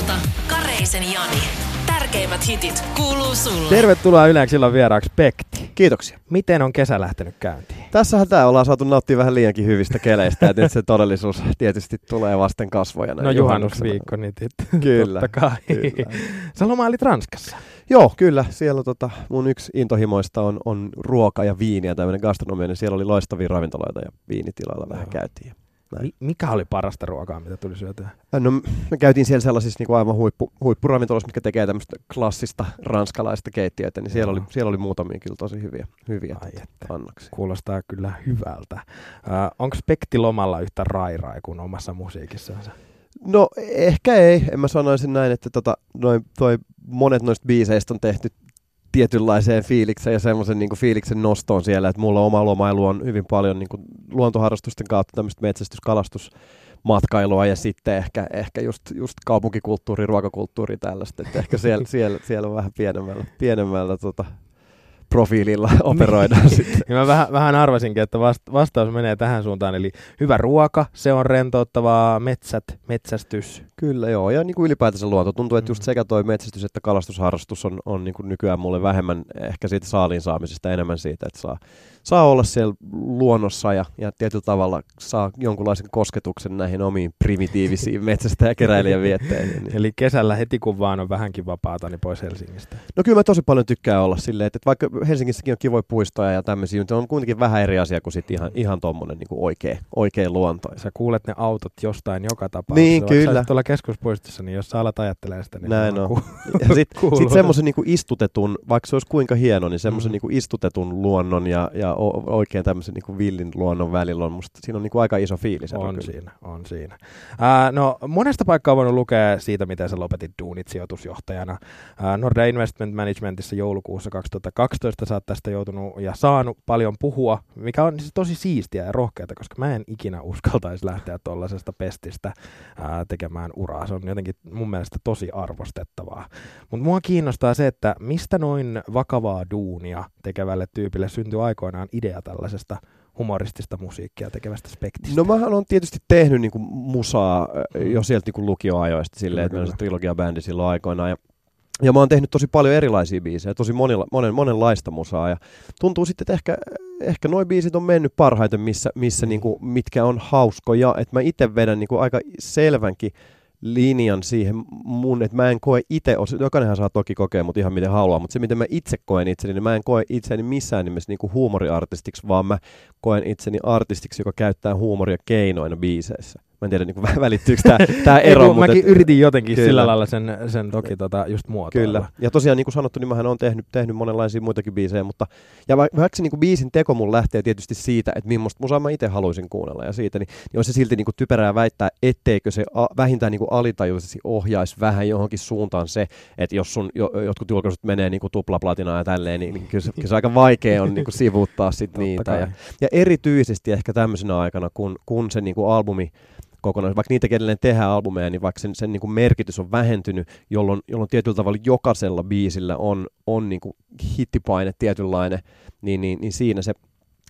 ilta, Kareisen Jani. Tärkeimmät hitit kuuluu sulle. Tervetuloa Yleensä silloin vieraaksi Pekti. Kiitoksia. Miten on kesä lähtenyt käyntiin? Tässähän tämä ollaan saatu nauttia vähän liiankin hyvistä keleistä, ja nyt se todellisuus tietysti tulee vasten kasvoja. näin No juhannusviikko, niin Kyllä, totta kai. kyllä. Sä lomailit Ranskassa. Joo, kyllä. Siellä tota, mun yksi intohimoista on, on ruoka ja viini ja tämmöinen gastronomia, niin siellä oli loistavia ravintoloita ja viinitiloilla vähän Joo. käytiin. Näin. Mi- mikä oli parasta ruokaa, mitä tuli syötyä? No, me käytiin siellä sellaisissa niin kuin aivan huippu, huippuravintoloissa, mitkä tekee tämmöistä klassista ranskalaista keittiötä, niin siellä Joo. oli, siellä oli muutamia kyllä tosi hyviä, hyviä Ai tota, että. annoksia. Kuulostaa kyllä hyvältä. Äh, Onko Pekti lomalla yhtä rairai kuin omassa musiikissansa? No ehkä ei, en mä sanoisin näin, että tota, noin, toi, monet noista biiseistä on tehty tietynlaiseen fiilikseen ja semmoisen niin fiiliksen nostoon siellä, että mulla oma lomailu on hyvin paljon niin kuin luontoharrastusten kautta tämmöistä metsästys, matkailua ja sitten ehkä, ehkä just, just kaupunkikulttuuri, ruokakulttuuri tällaista, että ehkä siellä, siellä, siellä vähän pienemmällä, pienemmällä tota, profiililla operoidaan sitten. Ja mä vähän, vähän arvasinkin, että vast, vastaus menee tähän suuntaan, eli hyvä ruoka, se on rentouttavaa, metsät, metsästys. Kyllä joo, ja niin kuin ylipäätänsä luonto. Tuntuu, että just Mm. sekä toi metsästys että kalastusharrastus on, on niin kuin nykyään mulle vähemmän ehkä siitä saaliin saamisesta, enemmän siitä, että saa, saa olla siellä luonnossa ja, ja tietyllä tavalla saa jonkunlaisen kosketuksen näihin omiin primitiivisiin metsästäjäkeräilijävietteihin. Niin. Eli kesällä heti kun vaan on vähänkin vapaata, niin pois Helsingistä. No kyllä mä tosi paljon tykkään olla silleen, että, että vaikka Helsingissäkin on kivoja puistoja ja tämmöisiä, mutta on kuitenkin vähän eri asia kuin sit ihan, ihan tommonen niin oikea, oikea luonto. Sä kuulet ne autot jostain joka tapauksessa. Niin, Vaikka kyllä. tuolla keskuspuistossa, niin jos sä alat ajattelemaan sitä, niin Näin on. ku- Ja sitten sit semmoisen niinku istutetun, vaikka se olisi kuinka hieno, niin semmoisen Mm. niinku istutetun luonnon ja, ja oikein tämmöisen niinku villin luonnon välillä on musta, siinä on niinku aika iso fiilis. On kyllä. siinä, on siinä. Ää, no monesta paikkaa on voinut lukea siitä, miten sä lopetit duunit sijoitusjohtajana. Ää, Nordea Investment Managementissa joulukuussa 2012 sä oot tästä joutunut ja saanut paljon puhua, mikä on siis tosi siistiä ja rohkeata, koska mä en ikinä uskaltaisi lähteä tuollaisesta pestistä ää, tekemään uraa. Se on jotenkin mun mielestä tosi arvostettavaa. Mutta mua kiinnostaa se, että mistä noin vakavaa duunia tekevälle tyypille syntyi aikoinaan idea tällaisesta humoristista musiikkia tekevästä spektistä. No mähän on tietysti tehnyt niinku musaa äh, jo sieltä niinku lukioajoista silleen, että meillä se trilogia-bändi silloin aikoinaan. Ja, ja mä oon tehnyt tosi paljon erilaisia biisejä, tosi monilla, monen, monenlaista musaa. Ja tuntuu sitten, että ehkä, ehkä noi biisit on mennyt parhaiten, missä, missä Mm. niinku, mitkä on hauskoja. Että mä itse vedän niinku aika selvänkin linjan siihen mun, että mä en koe itse, jokainenhan saa toki kokea mut ihan miten haluaa, mutta se miten mä itse koen itseni, niin mä en koe itseäni missään nimessä niinku huumoriartistiksi, vaan mä koen itseni artistiksi, joka käyttää huumoria keinoina biiseissä. Mä en tiedä, niin välittyykö tämä, tämä ero. mutta mäkin et- yritin jotenkin Kyllä. sillä lailla sen, sen toki tota, just muotoilla. Kyllä. Ja tosiaan niin kuin sanottu, niin mähän on tehnyt, tehnyt monenlaisia muitakin biisejä, mutta ja va- vaikka se niin kuin biisin teko mun lähtee tietysti siitä, että millaista musaa mä itse haluaisin kuunnella ja siitä, niin, niin on se silti niin kuin typerää väittää, etteikö se a, vähintään niin kuin alitajuisesti ohjaisi vähän johonkin suuntaan se, että jos sun jo, jotkut julkaisut menee niin kuin tuplaplatinaa ja tälleen, niin, niin kyllä, se, kyllä se aika vaikea on niin kuin sivuuttaa sit niitä. kai. Ja, ja erityisesti ehkä tämmöisenä aikana, kun, kun se niin kuin albumi kokonaisuus, vaikka niitä edelleen tehdään albumeja, niin vaikka sen, sen niin kuin merkitys on vähentynyt, jolloin, jolloin tietyllä tavalla jokaisella biisillä on, on niin kuin hittipaine tietynlainen, niin, niin, niin siinä se,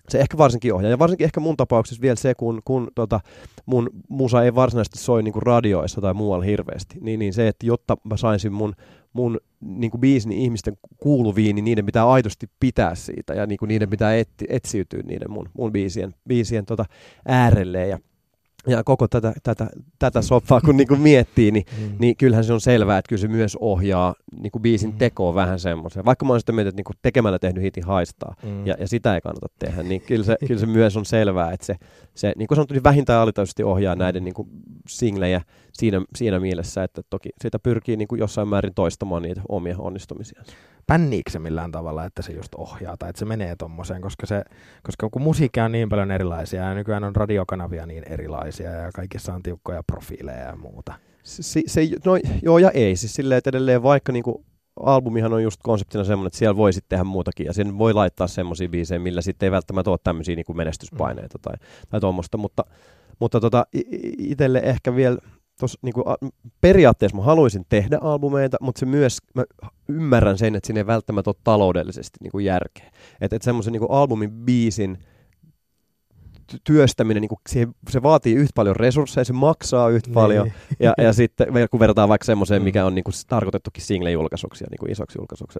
se ehkä varsinkin ohjaa. Ja varsinkin ehkä mun tapauksessa vielä se, kun, kun tota, mun musa ei varsinaisesti soi niin kuin radioissa tai muualla hirveästi, niin, niin se, että jotta mä saisin mun, mun niin kuin biisin ihmisten kuuluviin, niin niiden pitää aidosti pitää siitä ja niin kuin niiden pitää etsiytyä niiden mun, mun biisien, biisien tota äärelle ja ja koko tätä, tätä, tätä soppaa kun niinku miettii, niin, Mm. niin kyllähän se on selvää, että kyllä se myös ohjaa niinku biisin Mm. tekoa vähän semmoiseen. Vaikka mä oon sitä mieltä, että niinku tekemällä tehnyt hitin haistaa, Mm. ja, ja sitä ei kannata tehdä, niin kyllä se, kyllä se myös on selvää, että se, se niin kuin sanottu, niin vähintään alitajuisesti ohjaa näiden niin kuin singlejä siinä, siinä mielessä, että toki sitä pyrkii niin kuin jossain määrin toistamaan niitä omia onnistumisia. Pänniikö se millään tavalla, että se just ohjaa tai että se menee tommoseen, koska, se, koska kun musiikkia on niin paljon erilaisia ja nykyään on radiokanavia niin erilaisia ja kaikissa on tiukkoja profiileja ja muuta. Se, se, no, joo ja ei, siis silleen, että edelleen vaikka niin kuin albumihan on just konseptina semmoinen, että siellä voi sitten tehdä muutakin ja sen voi laittaa semmoisia biisejä, millä sitten ei välttämättä ole tämmöisiä niin menestyspaineita tai, tai tuommoista, mutta, mutta tota, itselle ehkä vielä tos, niin kuin, periaatteessa mä haluaisin tehdä albumeita, mutta se myös, mä ymmärrän sen, että siinä ei välttämättä ole taloudellisesti niin kuin järkeä. Että et semmoisen niin albumin biisin työstäminen, niin kuin se, se vaatii yhtä paljon resursseja, se maksaa yhtä niin. paljon, ja, ja sitten kun verrataan vaikka semmoiseen, mm. mikä on niin kuin tarkoitettukin single-julkaisuksi ja niin kuin isoksi julkaisuksi.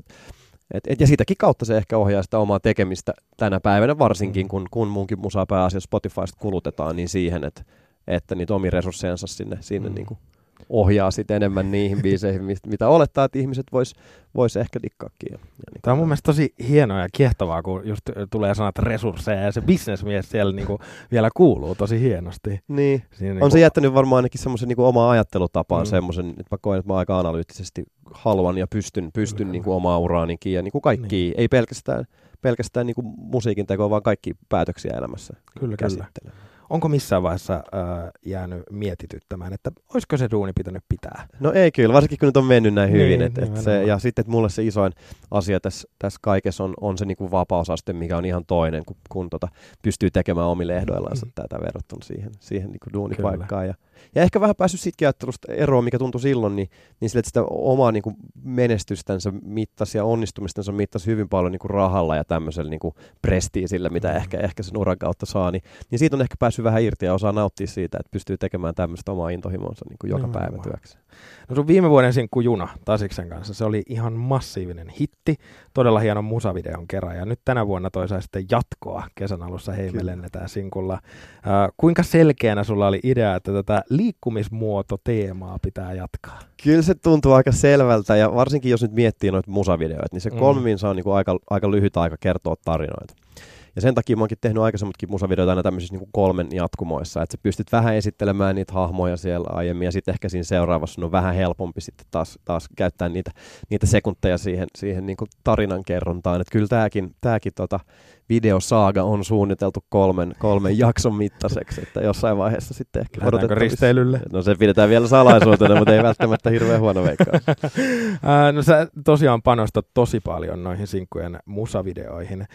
Et, et, ja sitäkin kautta se ehkä ohjaa sitä omaa tekemistä tänä päivänä, varsinkin mm. kun, kun munkin musaa pääasiassa Spotifysta kulutetaan, niin siihen, että, että niitä omia resurssejansa sinne, sinne mm. niin kuin ohjaa sitten enemmän niihin biiseihin, mitä olettaa, että ihmiset vois, vois ehkä dikkaakin. Ja, ja niin Tämä on mun mielestä tosi hienoa ja kiehtovaa, kun just tulee sanat resursseja ja se bisnesmies siellä niinku vielä kuuluu tosi hienosti. Niin, Siinä on niinku... se jättänyt varmaan ainakin semmoisen niinku omaa ajattelutapaan mm. semmoisen, että mä koen, että mä aika analyyttisesti haluan ja pystyn, pystyn niinku omaa uraanikin ja niinku kaikki, niin. ei pelkästään, pelkästään niinku musiikin tekoa, vaan kaikki päätöksiä elämässä kyllä, kyllä. Onko missään vaiheessa äh, jäänyt mietityttämään, että olisiko se duuni pitänyt pitää? No ei kyllä, varsinkin kun nyt on mennyt näin hyvin. Niin, et, et se, ja sitten, että mulle se isoin asia tässä, tässä kaikessa on, on se niinku vapausaste, mikä on ihan toinen, kun, kun tota, pystyy tekemään omille ehdoillaan mm. tätä verrattuna siihen, siihen niinku duunipaikkaan. Ja, ja ehkä vähän päässyt siitä ajattelusta eroon, mikä tuntui silloin, niin, niin sille, että sitä omaa niin kuin menestystänsä mittasi ja onnistumistensa mittasi hyvin paljon niin kuin rahalla ja tämmöisellä niin kuin prestiisillä, mitä mm. ehkä, ehkä sen uran kautta saa, niin, niin siitä on ehkä päässyt vähän irti ja osaa nauttia siitä, että pystyy tekemään tämmöistä omaa intohimonsa niin kuin joka no, päivä työksi. No sun viime vuoden sinkku Juna Tasiksen kanssa, se oli ihan massiivinen hitti, todella hieno musavideon kerran ja nyt tänä vuonna toisaalta sitten jatkoa kesän alussa hei me lennetään sinkulla. Äh, kuinka selkeänä sulla oli idea, että tätä liikkumismuoto-teemaa pitää jatkaa? Kyllä se tuntuu aika selvältä ja varsinkin jos nyt miettii noita musavideoita, niin se mm. kolmin saa niinku aika, aika lyhyt aika kertoa tarinoita. Ja sen takia mä oonkin tehnyt aikaisemmatkin musavideoita aina tämmöisissä niin kolmen jatkumoissa, että sä pystyt vähän esittelemään niitä hahmoja siellä aiemmin ja sitten ehkä siinä seuraavassa on vähän helpompi sitten taas, taas käyttää niitä, niitä sekunteja siihen, siihen niin tarinan kerrontaan. Että kyllä tämäkin, tämäkin tota, videosaaga on suunniteltu kolmen, kolmen jakson mittaiseksi, että jossain vaiheessa sitten ehkä risteilylle? No se pidetään vielä salaisuutena, mutta ei välttämättä hirveän huono veikkaus. no sä tosiaan panostat tosi paljon noihin sinkkujen musavideoihin.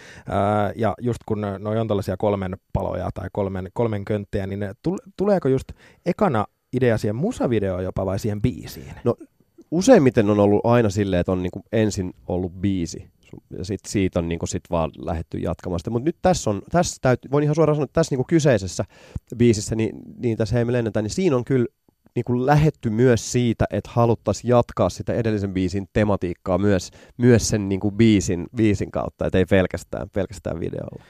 ja just kun noi on tällaisia kolmen paloja tai kolmen, kolmen könttejä, niin tuleeko just ekana idea siihen musavideoon jopa vai siihen biisiin? No useimmiten on ollut aina silleen, että on niinku ensin ollut biisi ja sit siitä on niinku sit vaan lähdetty jatkamaan sitä. Mutta nyt tässä on, tässä täytyy, voin ihan suoraan sanoa, että tässä niinku kyseisessä biisissä, niin, niin tässä me lennetään, niin siinä on kyllä niinku lähetty myös siitä, että haluttaisiin jatkaa sitä edellisen biisin tematiikkaa myös, myös sen niinku biisin, biisin kautta, että ei pelkästään, pelkästään videolla.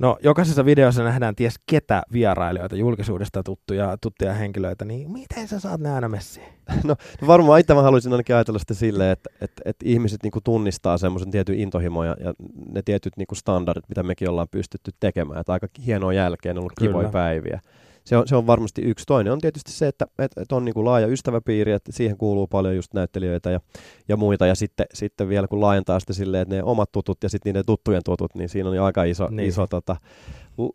No, jokaisessa videossa nähdään ties ketä vierailijoita, julkisuudesta tuttuja, tuttuja henkilöitä, niin miten sä saat ne aina messiin? No, no varmaan itse mä haluaisin ainakin ajatella sitä silleen, että, että, että ihmiset niinku tunnistaa semmoisen tietyn intohimon ja, ja ne tietyt niinku standardit, mitä mekin ollaan pystytty tekemään. Että aika hienoa jälkeen, on ollut Kyllä. kivoja päiviä se on, se on varmasti yksi. Toinen on tietysti se, että, että, että on niin kuin laaja ystäväpiiri, että siihen kuuluu paljon just näyttelijöitä ja, ja muita. Ja sitten, sitten vielä kun laajentaa sitä silleen, että ne omat tutut ja sitten niiden tuttujen tutut, niin siinä on jo aika iso, niin. iso tota,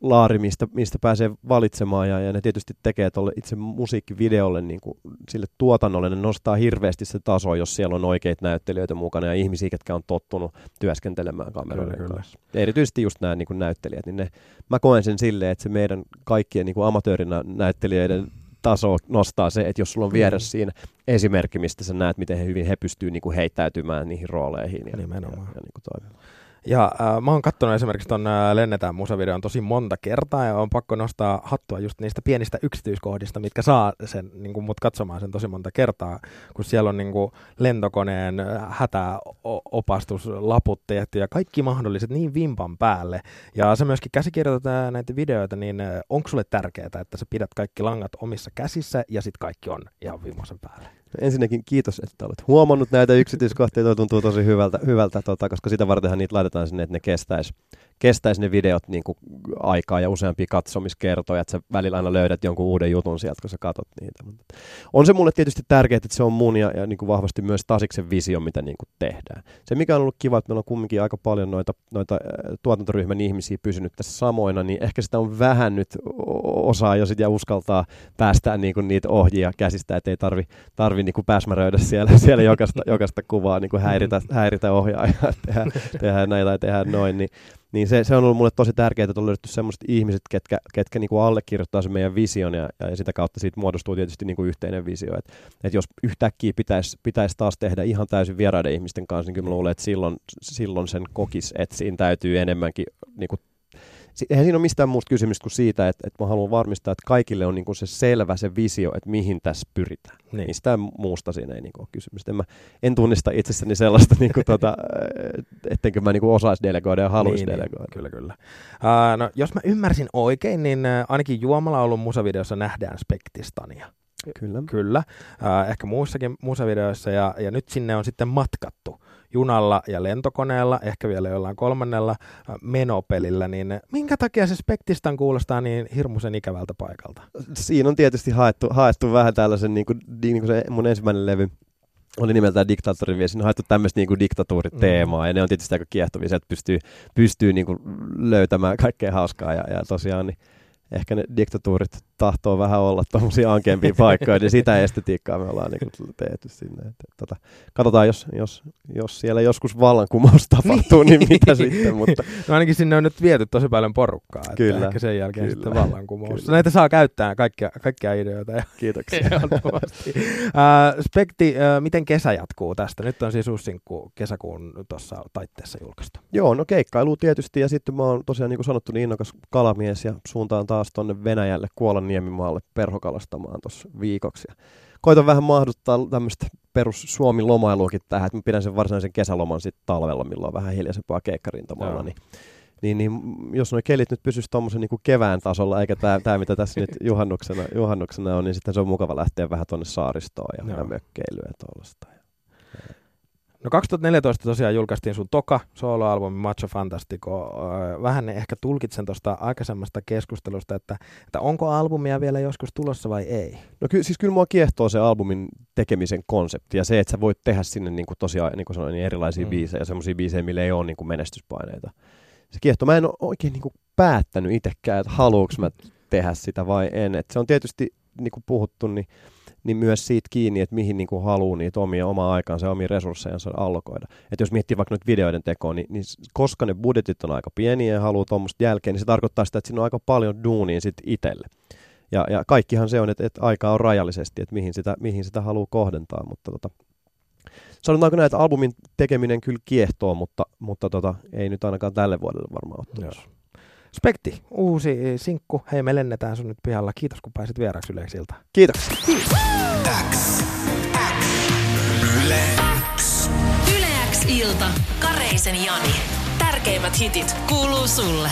laari, mistä, mistä pääsee valitsemaan ja, ja ne tietysti tekee tuolle itse musiikkivideolle niin kuin sille tuotannolle, ne nostaa hirveästi se taso, jos siellä on oikeita näyttelijöitä mukana ja ihmisiä, jotka on tottunut työskentelemään kameroiden kyllä, kanssa. Kyllä. Erityisesti just nämä niin kuin näyttelijät, niin ne, mä koen sen silleen, että se meidän kaikkien niin kuin amatöörinä näyttelijöiden taso nostaa se, että jos sulla on vieressä siinä esimerkki, mistä sä näet, miten he hyvin he pystyy niin kuin heittäytymään niihin rooleihin ja, ja, ja, ja niin kuin toimimaan. Ja äh, mä oon katsonut esimerkiksi ton äh, Lennetään musavideon tosi monta kertaa ja on pakko nostaa hattua just niistä pienistä yksityiskohdista, mitkä saa sen, niin kuin mut katsomaan sen tosi monta kertaa, kun siellä on niin kuin lentokoneen äh, hätäopastuslaput tehty ja kaikki mahdolliset niin vimpan päälle. Ja se myöskin käsikirjoitat äh, näitä videoita, niin äh, onko sulle tärkeää, että sä pidät kaikki langat omissa käsissä ja sitten kaikki on ihan viimeisen päälle? Ensinnäkin kiitos, että olet huomannut näitä yksityiskohtia. Tuo tuntuu tosi hyvältä, hyvältä tota, koska sitä vartenhan niitä laitetaan sinne, että ne kestäisi kestäisi ne videot niin kuin aikaa ja useampia katsomiskertoja, että sä välillä aina löydät jonkun uuden jutun sieltä, kun sä katot niitä. On se mulle tietysti tärkeää, että se on mun ja, ja niin kuin vahvasti myös Tasiksen visio, mitä niin kuin tehdään. Se mikä on ollut kiva, että meillä on kumminkin aika paljon noita, noita tuotantoryhmän ihmisiä pysynyt tässä samoina, niin ehkä sitä on vähän nyt osaa jo sit ja uskaltaa päästää niin kuin niitä ohjia käsistä, että ei tarvi, tarvi niin kuin pääsmäröidä siellä, siellä jokaista, jokaista kuvaa, niin kuin häiritä, häiritä ohjaajaa, tehdä, tehdä näin tai tehdä noin, niin niin se, se on ollut mulle tosi tärkeää, että on löydetty sellaiset ihmiset, ketkä, ketkä niin kuin allekirjoittaa sen meidän vision ja, ja sitä kautta siitä muodostuu tietysti niin kuin yhteinen visio. Että et jos yhtäkkiä pitäisi pitäis taas tehdä ihan täysin vieraiden ihmisten kanssa, niin kyllä mä luulen, että silloin, silloin sen kokis, että siinä täytyy enemmänkin niin kuin eihän siinä ole mistään muusta kysymys kuin siitä, että, että mä haluan varmistaa, että kaikille on niin kuin se selvä se visio, että mihin tässä pyritään. Niin. Mistään muusta siinä ei niin kuin ole kysymys. En, mä, en tunnista itsessäni sellaista, niin kuin tota, ettenkö mä niin kuin osaisi delegoida ja haluaisi niin, delegoida. Niin, kyllä, kyllä. Uh, no, jos mä ymmärsin oikein, niin ainakin Juomalaulun musavideossa nähdään Spektistania. Kyllä. Kyllä, uh, ehkä muissakin musavideoissa, ja, ja nyt sinne on sitten matkattu junalla ja lentokoneella, ehkä vielä jollain kolmannella menopelillä, niin minkä takia se Spektistan kuulostaa niin hirmuisen ikävältä paikalta? Siinä on tietysti haettu, haettu vähän tällaisen, niin kuin, niin kuin se mun ensimmäinen levy, oli nimeltään Diktaattorin vie. Siinä on haettu tämmöistä niin diktatuuriteemaa, mm. ja ne on tietysti aika kiehtovia, että pystyy, pystyy niin kuin löytämään kaikkea hauskaa, ja, ja tosiaan niin ehkä ne diktatuurit tahtoo vähän olla tuommoisia ankeampia paikkoja, niin sitä estetiikkaa me ollaan niin tehty sinne. Että, tota, katsotaan, jos, jos, jos siellä joskus vallankumous tapahtuu, niin mitä sitten. Mutta... No ainakin sinne on nyt viety tosi paljon porukkaa, että kyllä, ehkä sen jälkeen kyllä, sitten vallankumous. Kyllä. Näitä saa käyttää kaikkia, kaikkia ideoita. Ja Kiitoksia. uh, Spekti, uh, miten kesä jatkuu tästä? Nyt on siis uusinkku kesäkuun tuossa taitteessa julkaistu. Joo, no keikkailu tietysti ja sitten mä oon tosiaan niin kuin sanottu niin innokas kalamies ja suuntaan taas tuonne Venäjälle Kuolan Niemimaalle perhokalastamaan tuossa viikoksi. Ja koitan vähän mahduttaa tämmöistä perus Suomi lomailuakin tähän, että mä pidän sen varsinaisen kesäloman sitten talvella, milloin on vähän hiljaisempaa keikkarintamalla, niin niin, niin jos nuo kelit nyt pysyisi tuommoisen niin kevään tasolla, eikä tämä, mitä tässä nyt juhannuksena, juhannuksena on, niin sitten se on mukava lähteä vähän tuonne saaristoon ja, ja mökkeilyä ja tuollaista. No 2014 tosiaan julkaistiin sun toka soloalbumi Macho Fantastico. Vähän ehkä tulkitsen tuosta aikaisemmasta keskustelusta, että, että onko albumia vielä joskus tulossa vai ei? No ky- siis kyllä mua kiehtoo se albumin tekemisen konsepti ja se, että sä voit tehdä sinne niin kuin tosiaan niin kuin sanoin, niin erilaisia mm. biisejä, semmoisia biisejä, millä ei ole niin kuin menestyspaineita. Se kiehtoo. Mä en ole oikein niin kuin päättänyt itsekään, että haluuks mä tehdä sitä vai en. Et se on tietysti niin kuin puhuttu, niin niin myös siitä kiinni, että mihin niin kuin haluaa niitä omia, omaa aikaansa ja omia resurssejansa allokoida. Että jos miettii vaikka nyt videoiden tekoa, niin, niin koska ne budjetit on aika pieniä ja haluaa tuommoista jälkeen, niin se tarkoittaa sitä, että siinä on aika paljon duunia sitten itselle. Ja, ja kaikkihan se on, että, että aikaa on rajallisesti, että mihin sitä, mihin sitä haluaa kohdentaa, mutta tota, sanotaanko näin, että albumin tekeminen kyllä kiehtoo, mutta, mutta tota, ei nyt ainakaan tälle vuodelle varmaan ole Spekti, uusi sinkku. Hei, me lennetään sun nyt pihalla. Kiitos, kun pääsit vieraksi Yleksiltä. Kiitos. X. X ilta. Kareisen Jani. Tärkeimmät hitit kuuluu sulle.